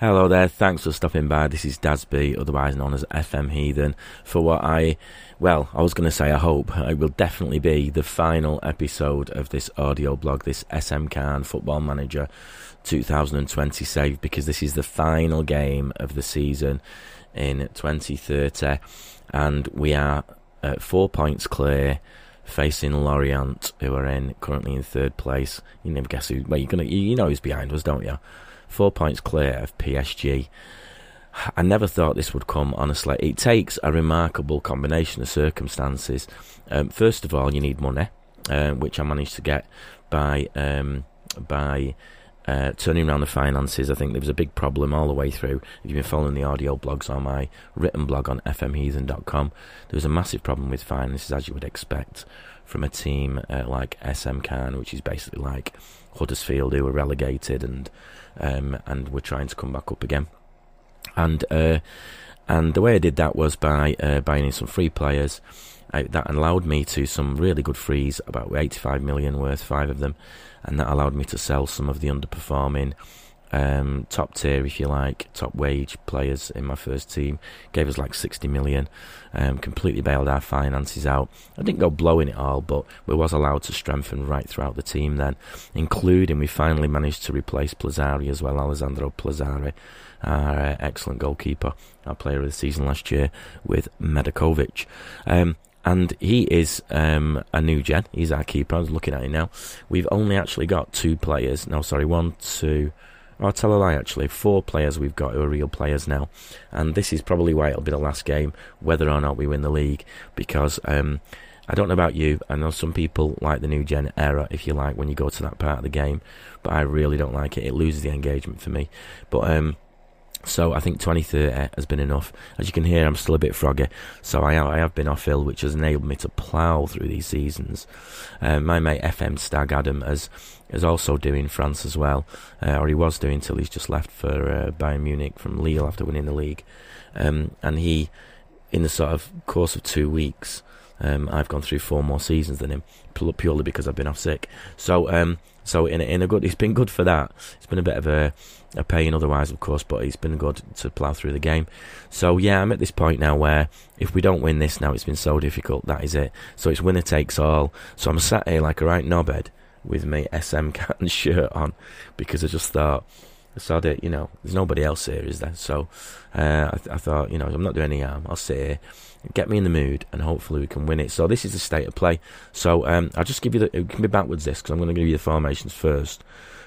Hello there, thanks for stopping by. This is Dasby, otherwise known as FM Heathen, for what I, well, I was going to say I hope it will definitely be the final episode of this audio blog, this SM Caen Football Manager 2020 save, because this is the final game of the season in 2030, and we are uh, four points clear facing Lorient, who are in currently in third place. You never guess who. Well, you're gonna, you know who's behind us, don't you? Four points clear of PSG. I never thought this would come, honestly. It takes a remarkable combination of circumstances. Um, first of all, you need money, uh, which I managed to get by um, by uh, turning around the finances. I think there was a big problem all the way through. If you've been following the audio blogs on my written blog on fmheathen.com, there was a massive problem with finances, as you would expect from a team uh, like SM Caen, which is basically like Huddersfield, who were relegated and um, and we're trying to come back up again. And uh, and the way I did that was by uh, buying in some free players. I, that allowed me to some really good frees, about 85 million worth, five of them, and that allowed me to sell some of the underperforming um, top tier, if you like, top wage players in my first team. Gave us like 60 million, um, completely bailed our finances out. I didn't go blowing it all, but we was allowed to strengthen right throughout the team then, including we finally managed to replace Plizzari as well, Alessandro Plizzari, our uh, excellent goalkeeper, our player of the season last year, with Medakovic. Um, and he is um, a new gen. He's our keeper. I was looking at him now. We've only actually got two players. No, sorry, one, two, I'll tell a lie actually. Four players we've got who are real players now, and this is probably why it'll be the last game, whether or not we win the league. Because um, I don't know about you, I know some people like the new gen era, if you like, when you go to that part of the game, but I really don't like it. It loses the engagement for me. But um, so I think 2030 has been enough. As you can hear, I'm still a bit froggy, so I, I have been off ill, which has enabled me to plough through these seasons. Uh, my mate FM Stag Adam has is also doing France as well, uh, or he was doing till he's just left for uh, Bayern Munich from Lille after winning the league. Um, and he, in the sort of course of two weeks, um, I've gone through four more seasons than him purely because I've been off sick. So, um, so in in a good, it's been good for that. It's been a bit of a, a pain otherwise, of course, but it's been good to plough through the game. So yeah, I'm at this point now where if we don't win this now, it's been so difficult. That is it. So it's winner takes all. So I'm sat here like a right knobhead with my SM Canton shirt on because I just thought. I saw that, you know, there's nobody else here, is there? So uh, I, th- I thought, you know, I'm not doing any harm. I'll sit here get me in the mood, and hopefully we can win it. So this is the state of play. So um, I'll just give you the. It can be backwards this because I'm going to give you the formations first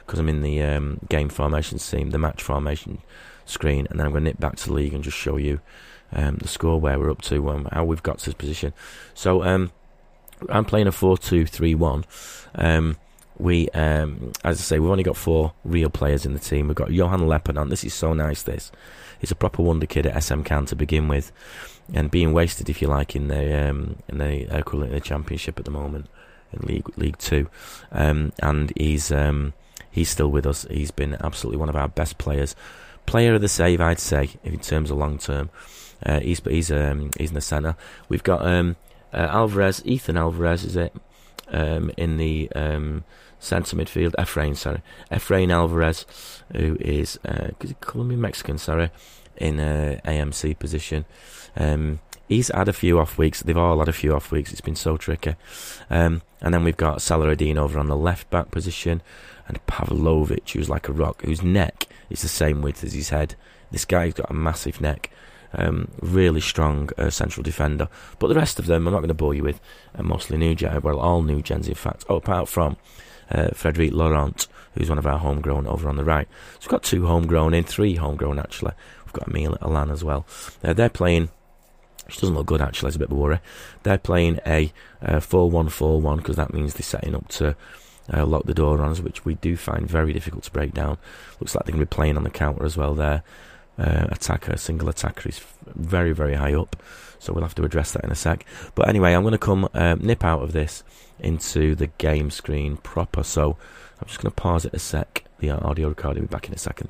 because I'm in the um, game formation scene, the match formation screen, and then I'm going to nip back to the league and just show you um, the score where we're up to, um, how we've got to this position. So um, I'm playing a four-two-three-one. Um, we, um, as I say, we've only got four real players in the team. We've got Johan Lepenant. This is so nice. This, he's a proper wonder kid at SM Caen to begin with and being wasted, if you like, in the um, in the equivalent of the championship at the moment in League League Two, um, and he's um, he's still with us. He's been absolutely one of our best players, player of the save, I'd say, in terms of long term. Uh, he's he's um, he's in the centre. We've got um, uh, Alvarez, Ethan Alvarez, is it, um, in the um, centre midfield. Efrain, sorry, Efrain Alvarez, who is uh, Colombian Mexican, sorry, in a AMC position. Um, he's had a few off weeks. They've all had a few off weeks. It's been so tricky. Um, and then we've got Salaradin over on the left back position, and Pavlovic, who's like a rock, whose neck is the same width as his head. This guy's got a massive neck. Um, really strong uh, central defender. But the rest of them, I'm not going to bore you with, are mostly new gen. Well, all new gens, in fact. Oh, apart from uh, Frederic Laurent, who's one of our homegrown over on the right. So we've got two homegrown in, three homegrown actually. We've got Emile Alan as well. Uh, they're playing which doesn't look good actually, it's a bit of a worry. They're playing a uh, 4 1 4 1 because that means they're setting up to uh, lock the door on us, which we do find very difficult to break down. Looks like they're going to be playing on the counter as well there. Uh, attacker, single attacker is very, very high up, so we'll have to address that in a sec. But anyway, I'm going to come um, nip out of this into the game screen proper, so I'm just going to pause it a sec. The audio recording will be back in a second.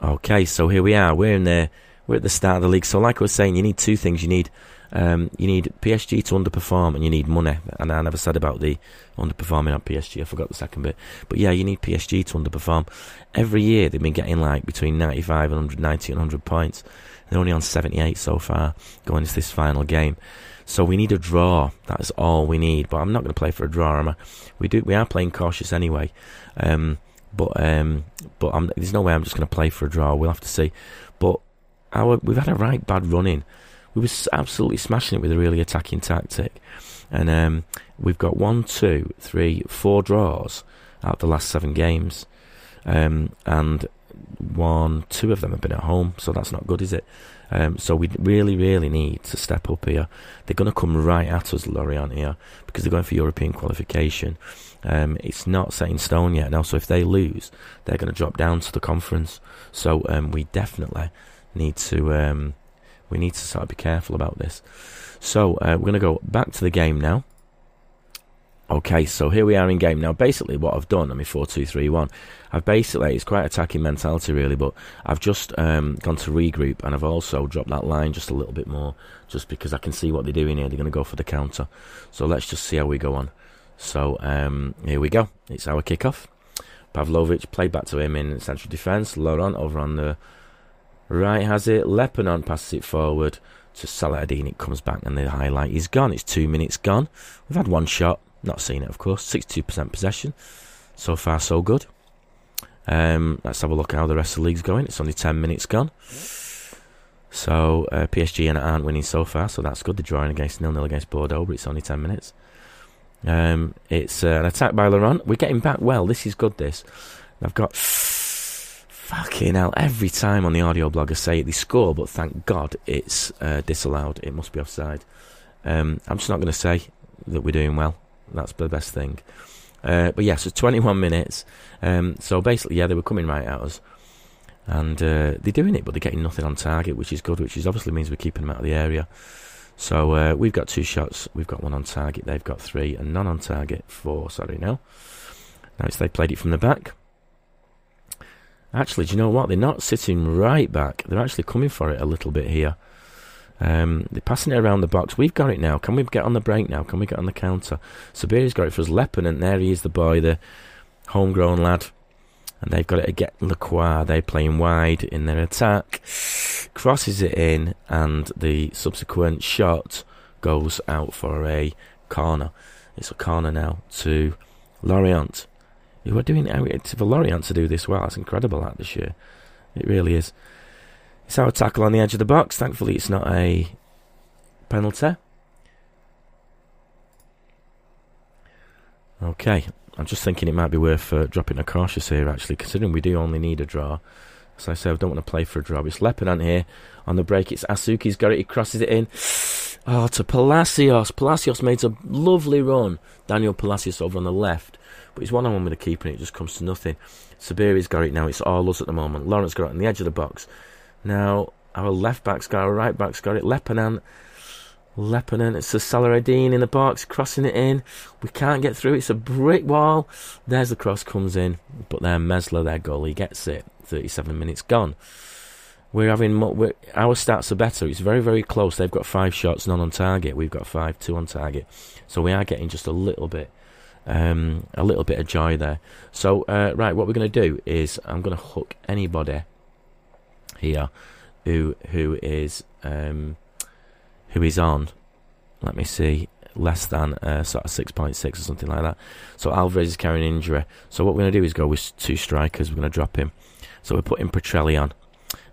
Okay, so here we are. We're in there we're at the start of the league. So, like I was saying, you need two things. You need Um, you need PSG to underperform, and you need money. And I never said about the underperforming on PSG. I forgot the second bit. But yeah, you need PSG to underperform. Every year they've been getting like between 95 and 190 and 100 points. They're only on 78 so far going into this final game. So we need a draw. That's all we need. But I'm not going to play for a draw. Am I? We do. We are playing cautious anyway. Um, but um, but I'm, there's no way I'm just going to play for a draw. We'll have to see. But our we've had a right bad run in. We were absolutely smashing it with a really attacking tactic, and um, we've got one, two, three, four draws out the last seven games, um, and one, two of them have been at home, so that's not good, is it? Um, so we really, really need to step up here. They're going to come right at us, Lorient, here, because they're going for European qualification. Um, it's not set in stone yet now, so if they lose, they're going to drop down to the conference. So um, we definitely need to um, we need to sort of be careful about this. So uh, we're going to go back to the game now. Okay, so here we are in game now. Basically, what I've done, I mean, four, two, three, one. I've basically it's quite attacking mentality really, but I've just um, gone to regroup and I've also dropped that line just a little bit more, just because I can see what they're doing here. They're going to go for the counter, so let's just see how we go on. So um, here we go. It's our kickoff. Pavlovic played back to him in central defence. Laurent over on the right has it. Lepenant passes it forward to Saladin. It comes back and the highlight is gone. It's two minutes gone. We've had one shot. Not seen it, of course. 62% possession. So far, so good. Um, let's have a look at how the rest of the league's going. It's only 10 minutes gone. So uh, PSG aren't winning so far, so that's good. They're drawing against nil nil against Bordeaux, but it's only 10 minutes. Um, it's uh, an attack by Laurent. We're getting back well. This is good. This I've got fucking hell. Every time on the audio blog I say it, they score, but thank God it's uh, disallowed. It must be offside. Um, I'm just not going to say that we're doing well. That's the best thing. Uh, but yeah, so 21 minutes. Um, so basically, yeah, they were coming right at us. And uh, they're doing it, but they're getting nothing on target, which is good, which is obviously means we're keeping them out of the area. So uh, we've got two shots. We've got one on target. They've got three, and none on target. Four, sorry, now. Now it's they played it from the back. Actually, do you know what? They're not sitting right back. They're actually coming for it a little bit here. Um, they're passing it around the box. We've got it now. Can we get on the break now? Can we get on the counter? Sabiri's got it for us. Leppen, and there he is, the boy, the homegrown lad. And they've got it get Lacroix. They're playing wide in their attack. Crosses it in, and the subsequent shot goes out for a corner. It's a corner now to Lorient. Who are doing it for Lorient to do this well. It's incredible that this year. It really is. It's our tackle on the edge of the box. Thankfully, it's not a penalty. Okay, I'm just thinking it might be worth uh, dropping a cautious here, actually, considering we do only need a draw. As I say, I don't want to play for a draw. It's Lepenant here on the break. It's Asuki's got it. He crosses it in. Oh, to Palacios. Palacios made a lovely run. Daniel Palacios over on the left. But he's one on one with the keeper and it just comes to nothing. Sabiri's got it now. It's all us at the moment. Lawrence got it on the edge of the box. Now, our left back's got it, our right back's got it. Lepenant. Lepenant, it's a Saladin in the box, crossing it in. We can't get through. It's a brick wall. There's the cross, comes in. But then Meslier, their goalie, gets it. 37 minutes gone. We're having we're, our stats are better. It's very very close. They've got five shots, none on target. We've got five, two on target. So we are getting just a little bit, um, a little bit of joy there. So uh, right, what we're going to do is I'm going to hook anybody here who who is um, who is on. Let me see, less than uh, sort of six point six or something like that. So Alvarez is carrying injury. So what we're going to do is go with two strikers. We're going to drop him. So we're putting Petrelli on.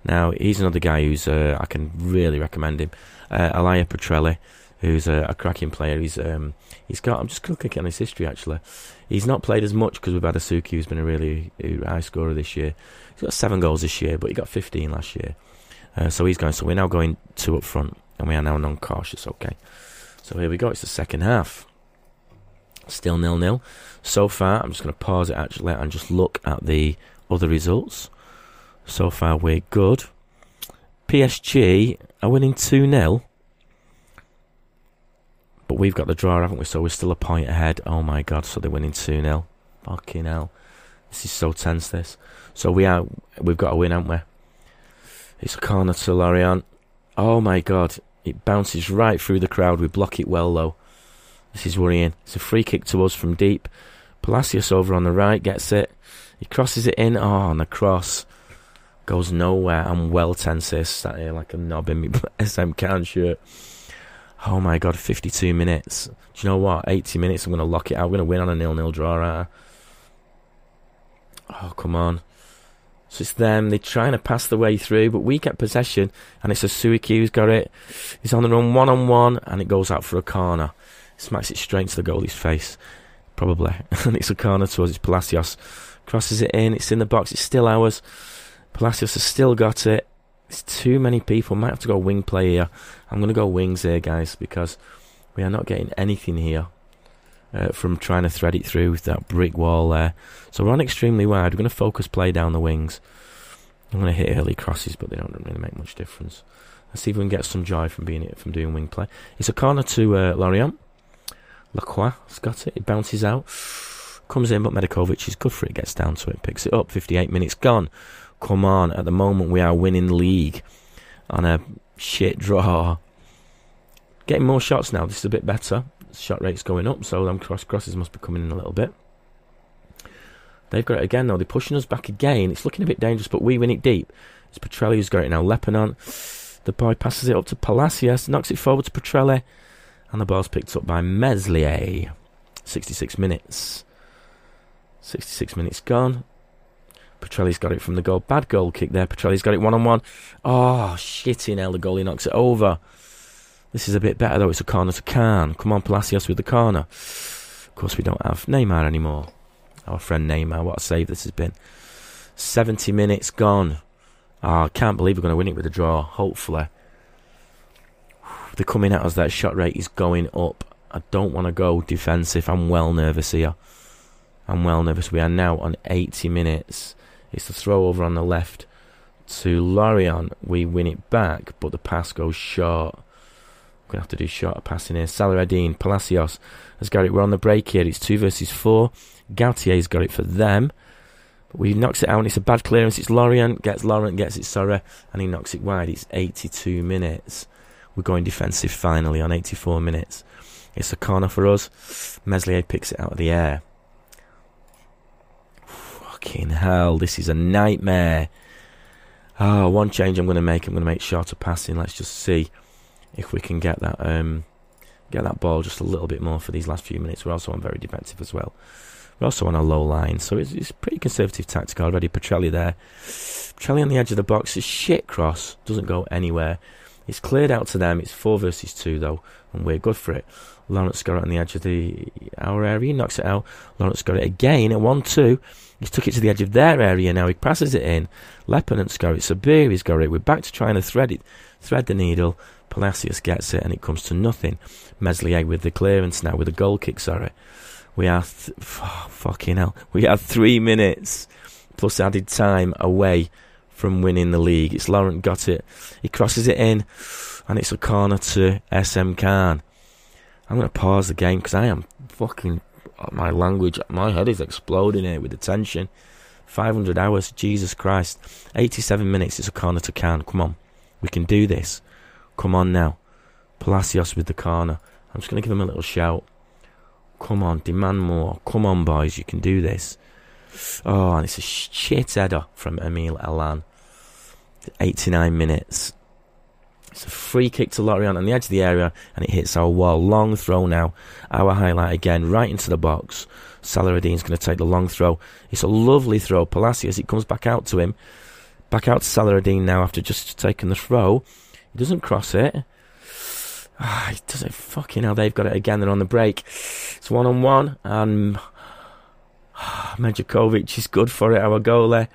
Now he's another guy who's uh, I can really recommend him. Uh, Elia Petrelli, who's a, a cracking player. He's um, he's got. I'm just looking at his history actually. He's not played as much because we've had Asuki, who's been a really high scorer this year. He's got seven goals this year, but he got 15 last year. Uh, so he's going. So we're now going two up front, and we are now non-cautious. Okay. So here we go. It's the second half. Still nil nil. So far, I'm just going to pause it actually and just look at the other results. So far, we're good. PSG are winning 2 0. But we've got the draw, haven't we? So we're still a point ahead. Oh my god, so they're winning 2 0. Fucking hell. This is so tense, this. So we are, we've got a win, haven't we? It's a corner to Lorient. Oh my god. It bounces right through the crowd. We block it well, though. This is worrying. It's a free kick to us from deep. Palacios over on the right gets it. He crosses it in. Oh, on the cross. Goes nowhere. I'm well tenses. Sat here like a knob in my SM Caen shirt. Oh my god, 52 minutes. Do you know what? 80 minutes, I'm going to lock it out. I'm going to win on a nil-nil draw. Right? Oh, come on. So it's them. They're trying to pass the way through, but we get possession, and it's a Suiki who's got it. He's on the run one on one, and it goes out for a corner. Smacks it straight into the goalie's face, probably. and it's a corner towards it's Palacios. Crosses it in. It's in the box. It's still ours. Palacios has still got it. It's too many people. Might have to go wing play here. I'm going to go wings here, guys, because we are not getting anything here uh, from trying to thread it through with that brick wall there. So we're on extremely wide. We're going to focus play down the wings. I'm going to hit early crosses, but they don't really make much difference. Let's see if we can get some joy from being from doing wing play. It's a corner to uh, Lorient. Lacroix has got it. It bounces out. Comes in, but Medakovic is good for it. Gets down to it, picks it up. 58 minutes gone. Come on. At the moment, we are winning the league on a shit draw. Getting more shots now. This is a bit better shot rate's going up, so them cross crosses must be coming in a little bit. They've got it again though. They're pushing us back again. It's looking a bit dangerous, but we win it deep. It's Petrelli who's got it now. Lebanon. The boy passes it up to Palacios, knocks it forward to Petrelli, and the ball's picked up by Meslier. 66 minutes. 66 minutes gone. Petrelli's got it from the goal. Bad goal kick there. Petrelli's got it one on one. Oh, shitting hell. The goalie knocks it over. This is a bit better though. It's a corner to Caen. Come on, Palacios with the corner. Of course, we don't have Neymar anymore. Our friend Neymar. What a save this has been. 70 minutes gone. Oh, I can't believe we're going to win it with a draw. Hopefully. They're coming at us. That shot rate is going up. I don't want to go defensive. I'm well nervous here. I'm well nervous. We are now on 80 minutes. It's the throw over on the left to Lorient. We win it back, but the pass goes short. We're going to have to do a shorter passing here. Saladin, Palacios has got it. We're on the break here. It's two versus four. Gautier's got it for them. But we knocks it out and it's a bad clearance. It's Lorient. Gets Lorient, gets it sorry, and he knocks it wide. It's 82 minutes. We're going defensive finally on 84 minutes. It's a corner for us. Meslier picks it out of the air. Fucking hell, this is a nightmare. Oh, one change I'm going to make. I'm going to make shorter passing. Let's just see if we can get that um, get that ball just a little bit more for these last few minutes. We're also on very defensive as well. We're also on a low line, so it's, it's pretty conservative tactic already. Petrelli there. Petrelli on the edge of the box. A shit cross. Doesn't go anywhere. It's cleared out to them. It's four versus two, though, and we're good for it. Lawrence got it on the edge of the our area. He knocks it out. Lawrence got it again at 1 2. He's took it to the edge of their area now. He passes it in. Lepenant's got it. Sabiri's got it. We're back to trying to thread it, thread the needle. Palacios gets it and it comes to nothing. Meslier with the clearance now with a goal kick, sorry. We are, th- oh, fucking hell, we are three minutes plus added time away from winning the league. It's Laurent got it. He crosses it in and it's a corner to SM Caen. I'm going to pause the game because I am fucking, my language, my head is exploding here with the tension. 500 hours, Jesus Christ. 87 minutes, it's a corner to Caen. Come on, we can do this. Come on now. Palacios with the corner. I'm just going to give him a little shout. Come on, demand more. Come on, boys, you can do this. Oh, and it's a shit header from Emil Elan. 89 minutes. It's a free kick to Lorient on the edge of the area, and it hits our wall. Long throw now. Our highlight again, right into the box. Saladin's going to take the long throw. It's a lovely throw. Palacios, it comes back out to him. Back out to Saladin now after just taking the throw. He doesn't cross it. Ah, he doesn't Fucking hell, they've got it again. They're on the break. It's one on one, and Medakovic is good for it, our goalie.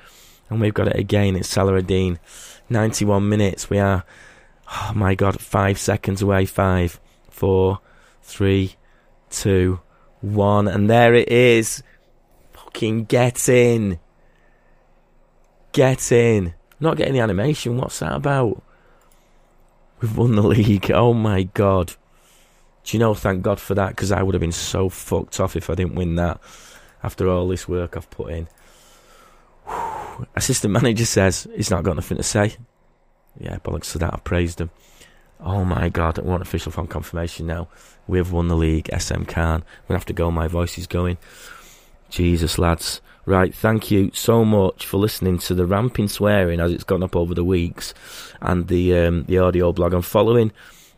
And we've got it again. It's Saladin. 91 minutes. We are, oh my god, five seconds away. Five, four, three, two, one. And there it is. Fucking get in. Get in. Not getting the animation. What's that about? We've won the league. Oh my god. Do you know, thank God for that, because I would have been so fucked off if I didn't win that after all this work I've put in. Assistant manager says he's not got nothing to say. Yeah, bollocks to that. I praised him. Oh my god, I want official phone confirmation now. We've won the league, SM Caen. I'm gonna have to go, my voice is going. Jesus, lads. Right, thank you so much for listening to the ramping swearing as it's gone up over the weeks and the um, the audio blog. I'm following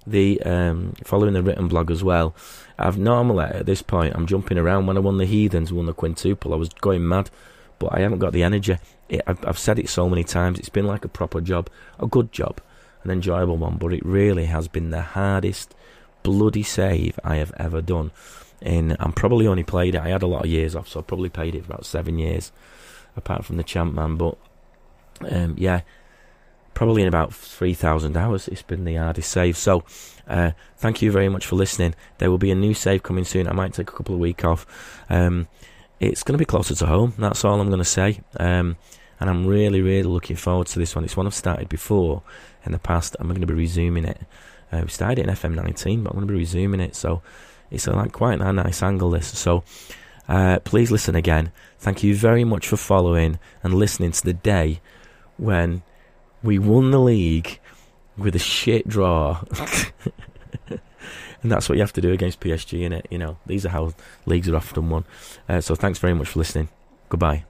the um, following the written blog as well. I've normally at this point I'm jumping around. When I won the Heathens, won the quintuple, I was going mad, but I haven't got the energy. It, I've, I've said it so many times. It's been like a proper job, a good job, an enjoyable one, but it really has been the hardest bloody save I have ever done. In I'm probably only played it. I had a lot of years off, so I probably played it for about seven years, apart from the champ man. But um, yeah, probably in about 3,000 hours. It's been the hardest save. So, uh, thank you very much for listening. There will be a new save coming soon. I might take a couple of weeks off. Um, it's going to be closer to home. That's all I'm going to say. Um, and I'm really, really looking forward to this one. It's one I've started before in the past. I'm going to be resuming it. Uh, we started it in FM19, but I'm going to be resuming it. So, it's a, like quite a nice angle. This. So, uh, please listen again. Thank you very much for following and listening to the day when we won the league with a shit draw. and that's what you have to do against PSG in it. You know, these are how leagues are often won. Uh, so thanks very much for listening. Goodbye.